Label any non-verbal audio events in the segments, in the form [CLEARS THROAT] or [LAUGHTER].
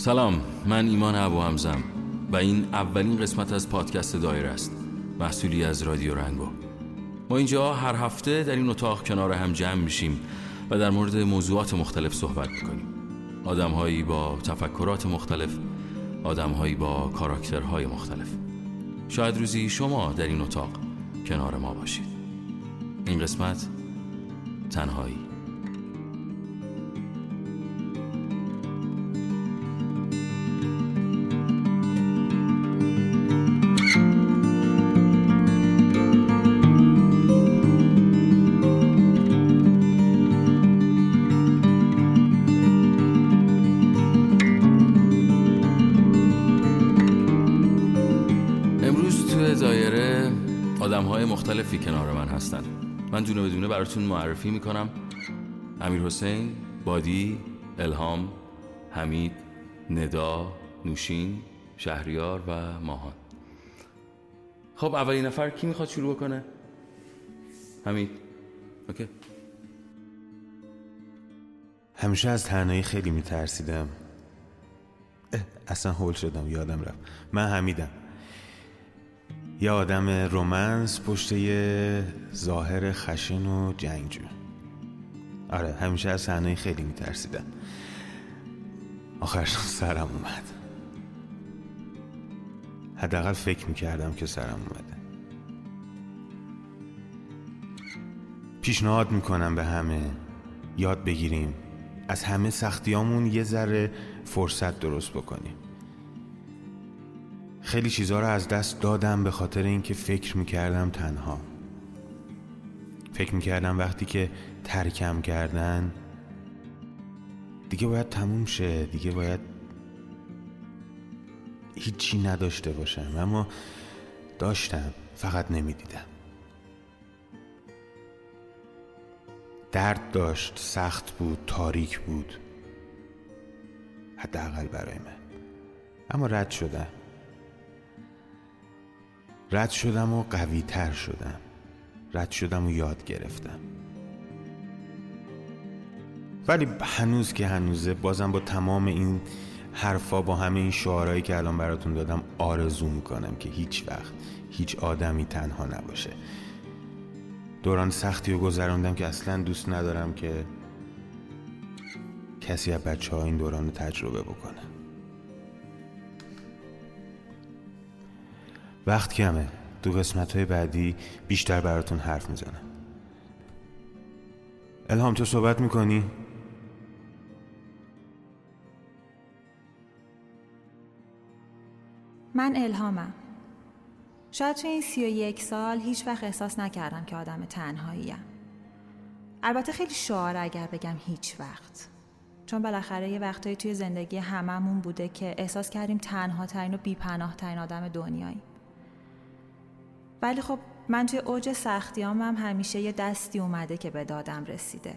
سلام من ایمان ابو همزم و این اولین قسمت از پادکست دایر است محصولی از رادیو رنگو. ما اینجا هر هفته در این اتاق کنار هم جمع میشیم و در مورد موضوعات مختلف صحبت می‌کنیم. آدمهایی با تفکرات مختلف آدمهایی با کاراکترهای مختلف. شاید روزی شما در این اتاق کنار ما باشید. این قسمت تنهایی. مختلفی کنار من هستن. من دونه بدونه براتون معرفی می‌کنم. امیر حسین، بادی، الهام، حمید، ندا، نوشین، شهریار و ماهان. خب اولین نفر کی می‌خواد شروع کنه؟ حمید. اوکی. همیشه از تنهایی خیلی میترسیدم. اصلا هول شدم یادم رفت. من حمیدم. یه آدم رومنس پشت یه ظاهر خشن و جنگجو. آره همیشه از صحنه خیلی میترسیدم. آخرش سرم اومد. حداقل فکر می‌کردم که سرم اومده. پیشنهاد می‌کنم به همه. یاد بگیریم. از همه سختیامون یه ذره فرصت درست بکنیم. خیلی چیزها رو از دست دادم به خاطر اینکه فکر می‌کردم تنها. فکر می‌کردم وقتی که ترکم کردن دیگه باید تموم شه دیگه باید هیچی نداشته باشم اما داشتم فقط نمی‌دیدم. درد داشت سخت بود تاریک بود. حداقل برای من. اما رد شدم. رد شدم و قوی تر شدم. رد شدم و یاد گرفتم. ولی هنوز که هنوزه بازم با تمام این حرفا با همه این شعارهایی که الان براتون دادم آرزو می‌کنم که هیچ وقت هیچ آدمی تنها نباشه. دوران سختی رو گذراندم که اصلا دوست ندارم که کسی از بچه ها این دوران رو تجربه بکنه. وقت کمه. دو قسمت های بعدی بیشتر براتون حرف می‌زنم. الهام تو صحبت می‌کنی؟ من الهامم. شاید توی این سی و یک سال هیچ وقت احساس نکردم که آدم تنهاییم. البته خیلی شعار اگر بگم هیچ وقت. چون بالاخره یه وقتایی توی زندگی هممون بوده که احساس کردیم تنها ترین و بیپناه ترین آدم دنیایی ولی خب من توی اوج سختیام هم همیشه یه دستی اومده که به دادم رسیده.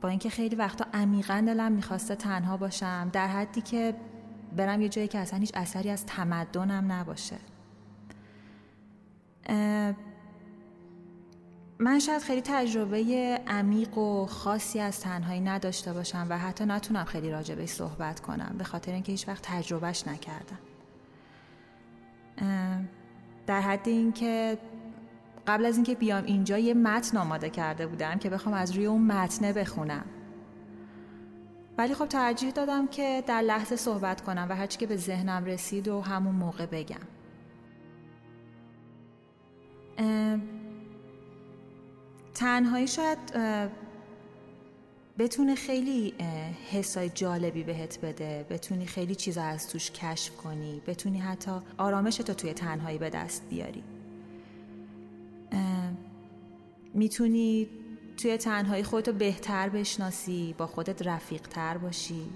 با اینکه خیلی وقتا عمیقا دلم می‌خواسته تنها باشم در حدی که برم یه جایی که اصلا هیچ اثری از تمدنم نباشه. من شاید خیلی تجربه عمیق و خاصی از تنهایی نداشته باشم و حتی نتونم خیلی راجبش صحبت کنم به خاطر اینکه هیچ وقت تجربهش نکردم. در حد اینکه قبل از اینکه بیام اینجا یه متن آماده کرده بودم که بخوام از روی اون متنه بخونم. ولی خب ترجیح دادم که در لحظه صحبت کنم و هرچی که به ذهنم رسید و همون موقع بگم. تنهایی شاید بتونه خیلی حسای جالبی بهت بده بتونی خیلی چیزا از توش کشف کنی بتونی حتی آرامش تو توی تنهایی به دست بیاری. می‌تونی توی تنهایی خودتو بهتر بشناسی با خودت رفیق تر باشی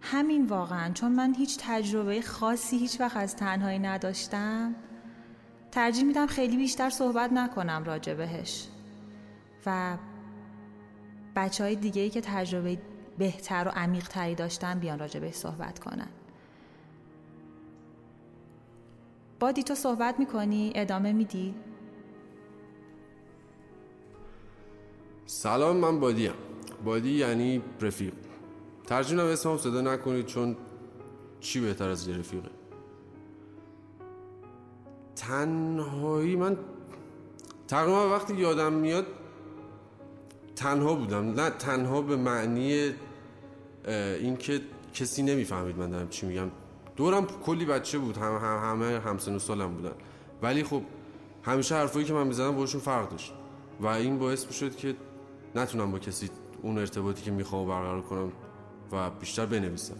همین واقعا چون من هیچ تجربه خاصی هیچ وقت از تنهایی نداشتم. ترجیح میدم خیلی بیشتر صحبت نکنم راجع بهش و بچه های دیگه ای که تجربه بهتر و عمیق تری داشتن بیان راجع بهش صحبت کنن بادی تو صحبت می‌کنی؟ ادامه میدی؟ سلام من بادی هم. بادی یعنی رفیق نم اسمم صدا نکنید چون چی بهتر از یه رفیقه تنهایی من تقریبا وقتی یادم میاد تنها بودم. نه تنها به معنی اینکه کسی نمی‌فهمید من دارم چی میگم. دورم کلی بچه بود هم هم همه همسن و سالم بودن. ولی خب همیشه حرفایی که من می‌زدم باشون فرق داشت. و این باعث می‌شد که نتونم با کسی اون ارتباطی که می‌خوام برقرار کنم و بیشتر بنویسم.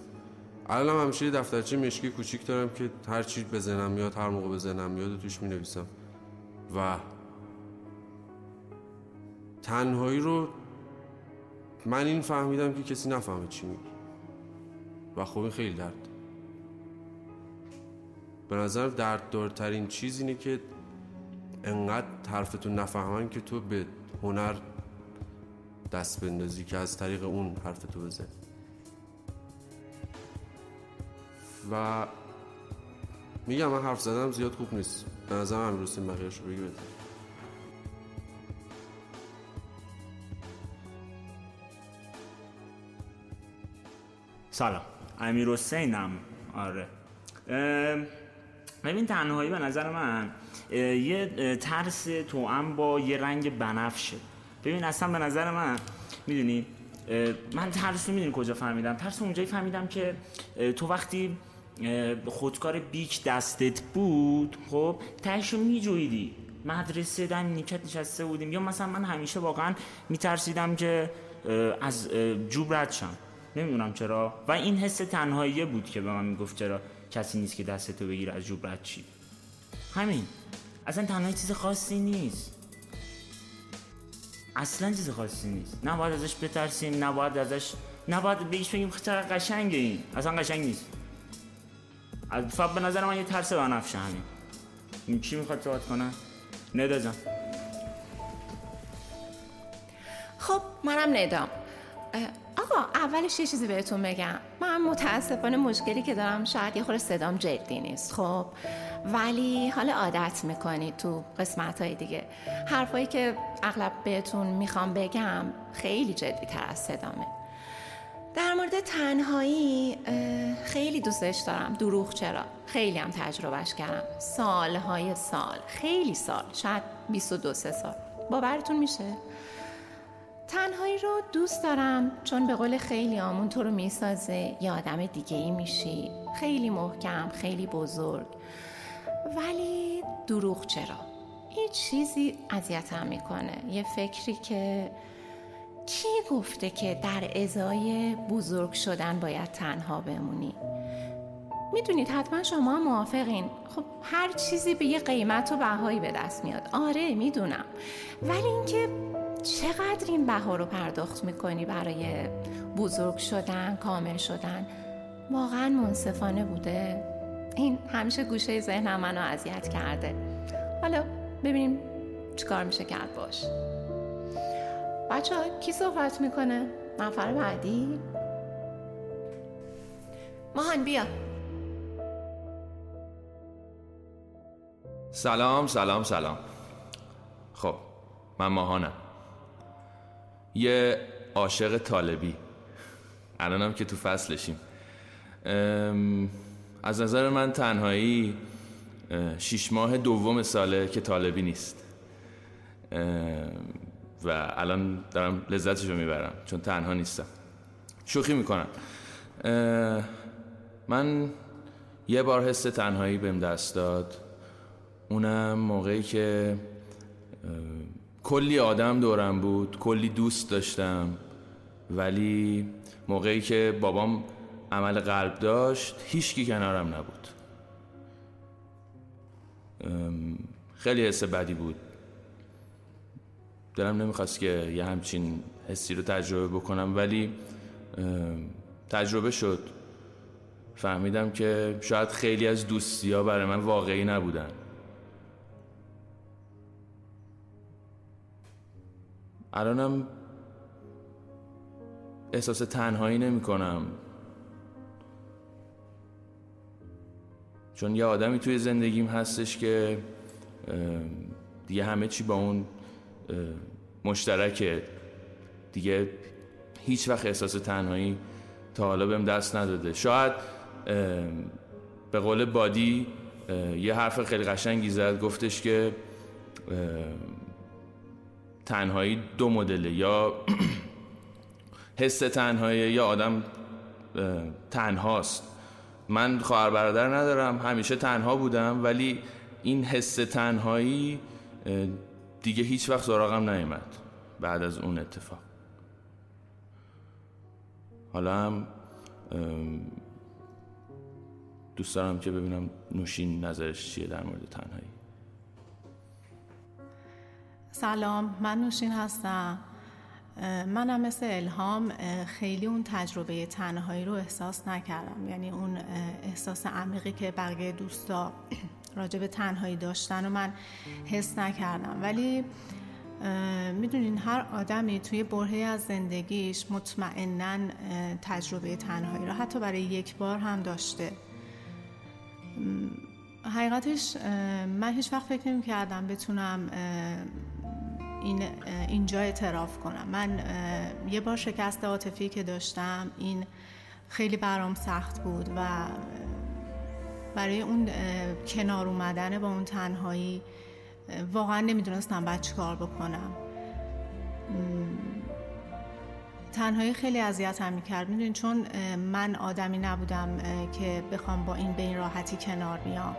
الان همیشه دفترچه مشکی کوچیک دارم که هر چی به ذهنم میاد هر موقع به ذهنم میاد توش می‌نویسم. و تنهایی رو من این فهمیدم که کسی نفهمه چی میگی و خب این خیلی درد. به نظر درددارترین چیز اینه که انقدر حرفتون نفهمن که تو به هنر دست بندازی که از طریق اون حرفتو بزن و میگم من حرف زدم زیاد خوب نیست. به نظر امیر حسین بقیهش رو بگی بده سلام. امیر حسینم. آره. ببین تنهایی به نظر من یه ترس توام با یه رنگ بنفشه. ببین اصلا به نظر من می‌دونی من ترس رو می‌دونی کجا فهمیدم. ترس اونجایی فهمیدم که تو وقتی خودکار بیک دستت بود خب تهش رو میجویدی مدرسه دم نیکت نشسته بودیم. یا مثلا من همیشه واقعا میترسیدم که از جوب رد شم. نمی‌دونم چرا. و این حس تنهاییه بود که به من می‌گفت چرا کسی نیست که دستتو بگیره از جوب رد چی همین. اصلا تنهایی چیز خاصی نیست. اصلا چیز خاصی نیست. نباید ازش بترسیم نباید ازش نباید بهش بگیم چقدر قشنگه این؟ اصلا قشنگ نیست. فقط به نظر من یه ترس بنفشه همین. این چی می‌خواد صحبت کنه؟ ندا جان. خب منم ندام آقا اولش یه چیزی بهتون بگم. من متاسفانه مشکلی که دارم شاید یه خورده صدام جدی نیست خب. ولی حالا عادت می‌کنید تو قسمت های دیگه. حرفایی که اغلب بهتون می‌خوام بگم خیلی جدی تر از صدامه. مورد تنهایی خیلی دوستش دارم. دروغ چرا؟ خیلی هم تجربهش کردم. سالهای سال. خیلی سال. شاید 22 سال. باورتون میشه؟ تنهایی رو دوست دارم چون به قول خیلی آمون تو رو می‌سازه. یه آدم دیگه ای میشی. خیلی محکم خیلی بزرگ. ولی دروغ چرا؟ یه چیزی اذیتم می‌کنه. یه فکری که کی گفته که در ازای بزرگ شدن باید تنها بمونی؟ می‌دونید حتما شما موافقین. خب هر چیزی به یه قیمت و بهایی به دست میاد. آره می‌دونم. ولی اینکه چقدر این بها رو پرداخت می‌کنی برای بزرگ شدن کامل شدن واقعا منصفانه بوده. این همیشه گوشه ذهنم منو اذیت کرده. حالا ببینیم چیکار میشه کرد باش. بچه ها کی صحبت می‌کنه؟ نفر بعدی؟ ماهان بیا. سلام سلام سلام. خب من ماهانم. یه عاشق طالبی. الانم که تو فصلشیم. از نظر من تنهایی شیش ماه دوم ساله که طالبی نیست. و الان دارم لذتش رو می‌برم چون تنها نیستم. شوخی می‌کنم. من یه بار حس تنهایی بهم دست داد. اونم موقعی که کلی آدم دورم بود کلی دوست داشتم. ولی موقعی که بابام عمل قلب داشت هیچکی کنارم نبود. خیلی حس بدی بود. دلم نمی‌خواست که یه همچین حسی رو تجربه بکنم ولی تجربه شد. فهمیدم که شاید خیلی از دوستی ها برای من واقعی نبودن. الانم احساس تنهایی نمی کنم چون یه آدمی توی زندگیم هستش که دیگه همه چی با اون مشترکه. دیگه هیچ وقت احساس تنهایی تا حالا بهم دست نداده. شاید به قول بادی یه حرف خیلی قشنگی زد گفتش که تنهایی دو مدله یا [CLEARS THROAT] حس تنهایی یا آدم تنهاست. من خواهر برادر ندارم همیشه تنها بودم ولی این حس تنهایی دیگه هیچ وقت سراغم نیومد بعد از اون اتفاق. حالا هم دوست دارم که ببینم نوشین نظرش چیه در مورد تنهایی. سلام من نوشین هستم. منم مثل الهام خیلی اون تجربه تنهایی رو احساس نکردم. یعنی اون احساس عمیقی که بقیه دوستا راجع تنهایی داشتن و من حس نکردم. ولی می‌دونین هر آدمی توی برهی از زندگیش مطمئنا تجربه تنهایی رو حتی برای یک بار هم داشته. حقیقتش من هیچ وقت فکر نمی کردم بتونم این اینجا اعتراف کنم. من یه بار شکست عاطفی که داشتم این خیلی برام سخت بود و برای اون کنار اومدن با اون تنهایی واقعا نمی‌دونستم باید چی کار بکنم تنهایی خیلی اذیتم می‌کرد. می‌دونین چون من آدمی نبودم که بخوام با این به این راحتی کنار بیام.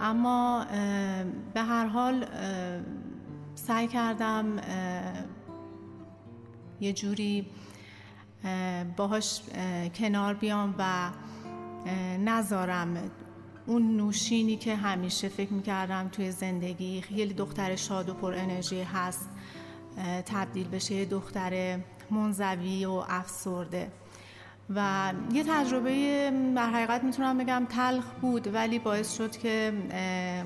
اما به هر حال سعی کردم یه جوری باهاش کنار بیام و نذارم اون نوشینی که همیشه فکر می‌کردم توی زندگی خیلی دختر شاد و پر انرژی هست تبدیل بشه یه دختر منزوی و افسرده. و یه تجربه در حقیقت می‌تونم بگم تلخ بود ولی باعث شد که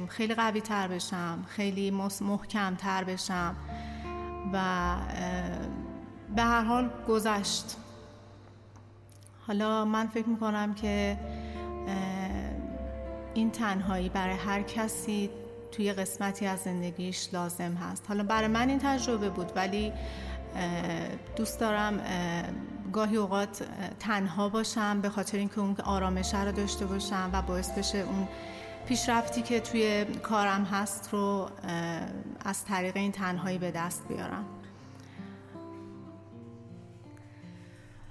خیلی قوی تر بشم خیلی محکم تر بشم و به هر حال گذشت. حالا من فکر می‌کنم که این تنهایی برای هر کسی توی قسمتی از زندگیش لازم هست. حالا برای من این تجربه بود ولی دوست دارم گاهی اوقات تنها باشم به خاطر اینکه اون آرامش رو داشته باشم و باعث بشه اون پیشرفتی که توی کارم هست رو از طریق این تنهایی به دست بیارم.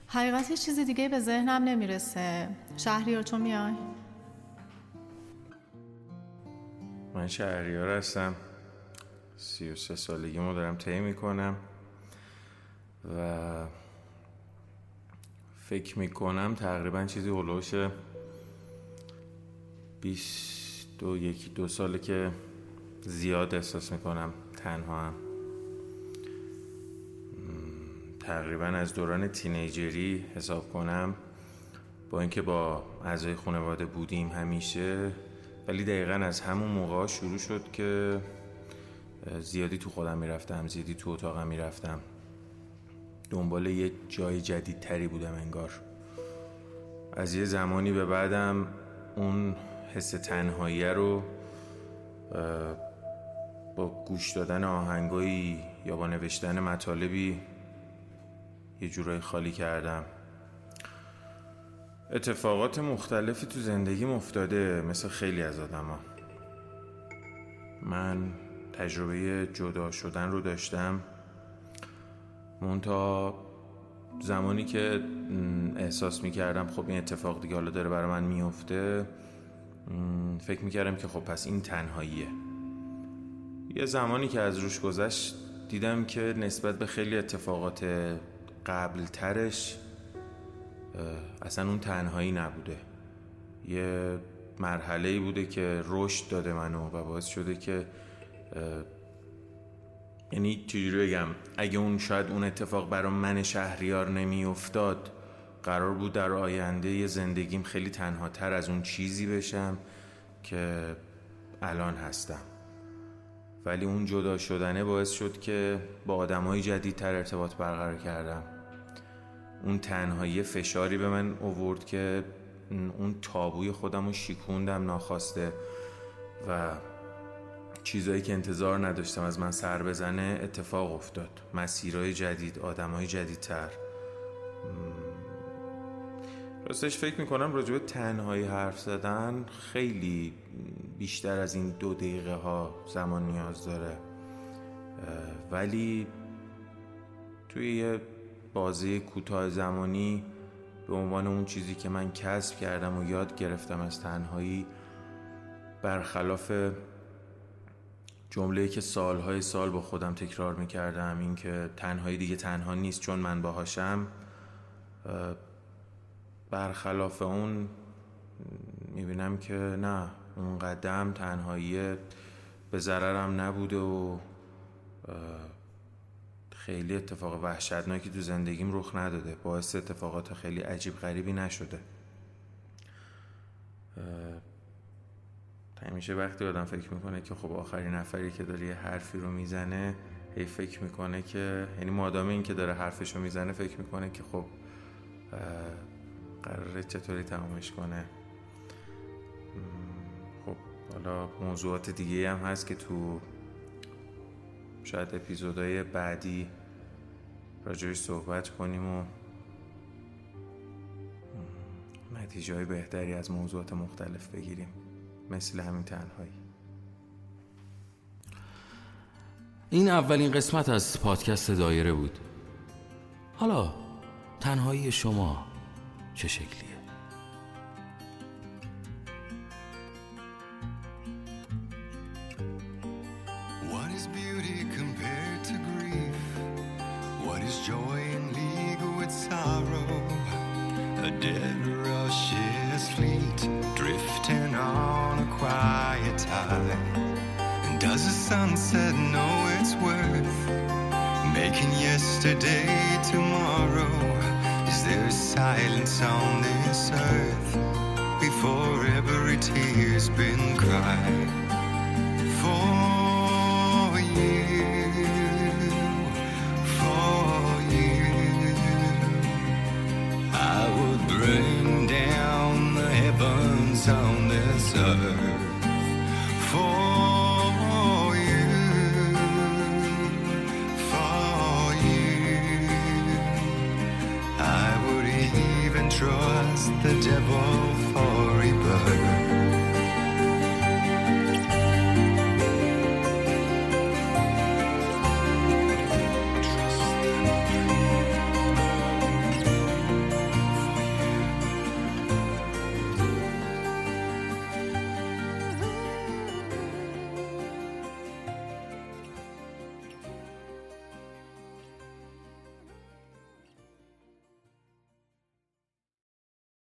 حقیقت چیز دیگه به ذهنم نمی‌رسه. شهریار چون میای؟ من شهریار هستم. سی و سه سالگیمو دارم طی می‌کنم و فکر می‌کنم تقریبا چیزی هلوش بیست و یکی دو ساله که زیاد احساس می‌کنم تنها هم تقریبا از دوران تینیجری حساب کنم با اینکه با اعضای خانواده بودیم همیشه ولی دقیقا از همون موقع شروع شد که زیادی تو خودم می‌رفتم زیادی تو اتاقم می‌رفتم. دنبال یه جای جدیدتری بودم انگار. از یه زمانی به بعدم اون حس تنهایی رو با گوش دادن آهنگایی یا با نوشتن مطالبی یه جورایی خالی کردم. اتفاقات مختلفی تو زندگیم افتاده مثل خیلی از آدما. من تجربه جدا شدن رو داشتم. مونتا زمانی که احساس می‌کردم خب این اتفاق دیگه حالا داره برای من میفته فکر می‌کردم که خب پس این تنهاییه. یه زمانی که از روش گذشت دیدم که نسبت به خیلی اتفاقات قبل ترش اصلا اون تنهایی نبوده. یه مرحله بوده که رشد داده منو و باعث شده که یعنی چجوری بگم اگه اون شاید اون اتفاق برای من شهریار نمی افتاد قرار بود در آینده زندگیم خیلی تنها تر از اون چیزی بشم که الان هستم. ولی اون جدا شدنه باعث شد که با آدمای جدیدتر ارتباط برقرار کردم. اون تنهایی فشاری به من اوورد که اون تابوی خودم رو شیکوندم ناخواسته و چیزایی که انتظار نداشتم از من سر بزنه اتفاق افتاد. مسیرهای جدید آدمهای جدیدتر. راستش فکر می‌کنم راجع به تنهایی حرف زدن خیلی بیشتر از این دو دقیقه ها زمان نیاز داره. ولی توی یه بازی کوتاه زمانی به عنوان اون چیزی که من کسب کردم و یاد گرفتم از تنهایی برخلاف جمله که سالهای سال با خودم تکرار می‌کردم این که تنهایی دیگه تنها نیست چون من باهاشم برخلاف اون می‌بینم که نه اون قدم تنهایی به ضررم نبوده و خیلی اتفاق وحشتناکی تو زندگیم رخ نداده. باعث اتفاقات خیلی عجیب غریبی نشده. همیشه وقتی آدم فکر می‌کنه که خب آخرین نفری که داره یه حرفی رو می‌زنه هی فکر می‌کنه که یعنی مادام این که داره حرفش رو می‌زنه فکر می‌کنه که خب قراره چطوری تمامش کنه. خب حالا موضوعات دیگه هم هست که تو شاید اپیزودهای بعدی راجعش صحبت کنیم و نتیجه های بهتری از موضوعات مختلف بگیریم. مثل همین تنهایی. این اولین قسمت از پادکست دایره بود. حالا تنهایی شما چه شکلیه؟ Its worth? Making yesterday tomorrow. Is there silence on this earth before every tear's been cried? For you, for you, I would bring down the heavens on this earth. trust the devil for rebirth.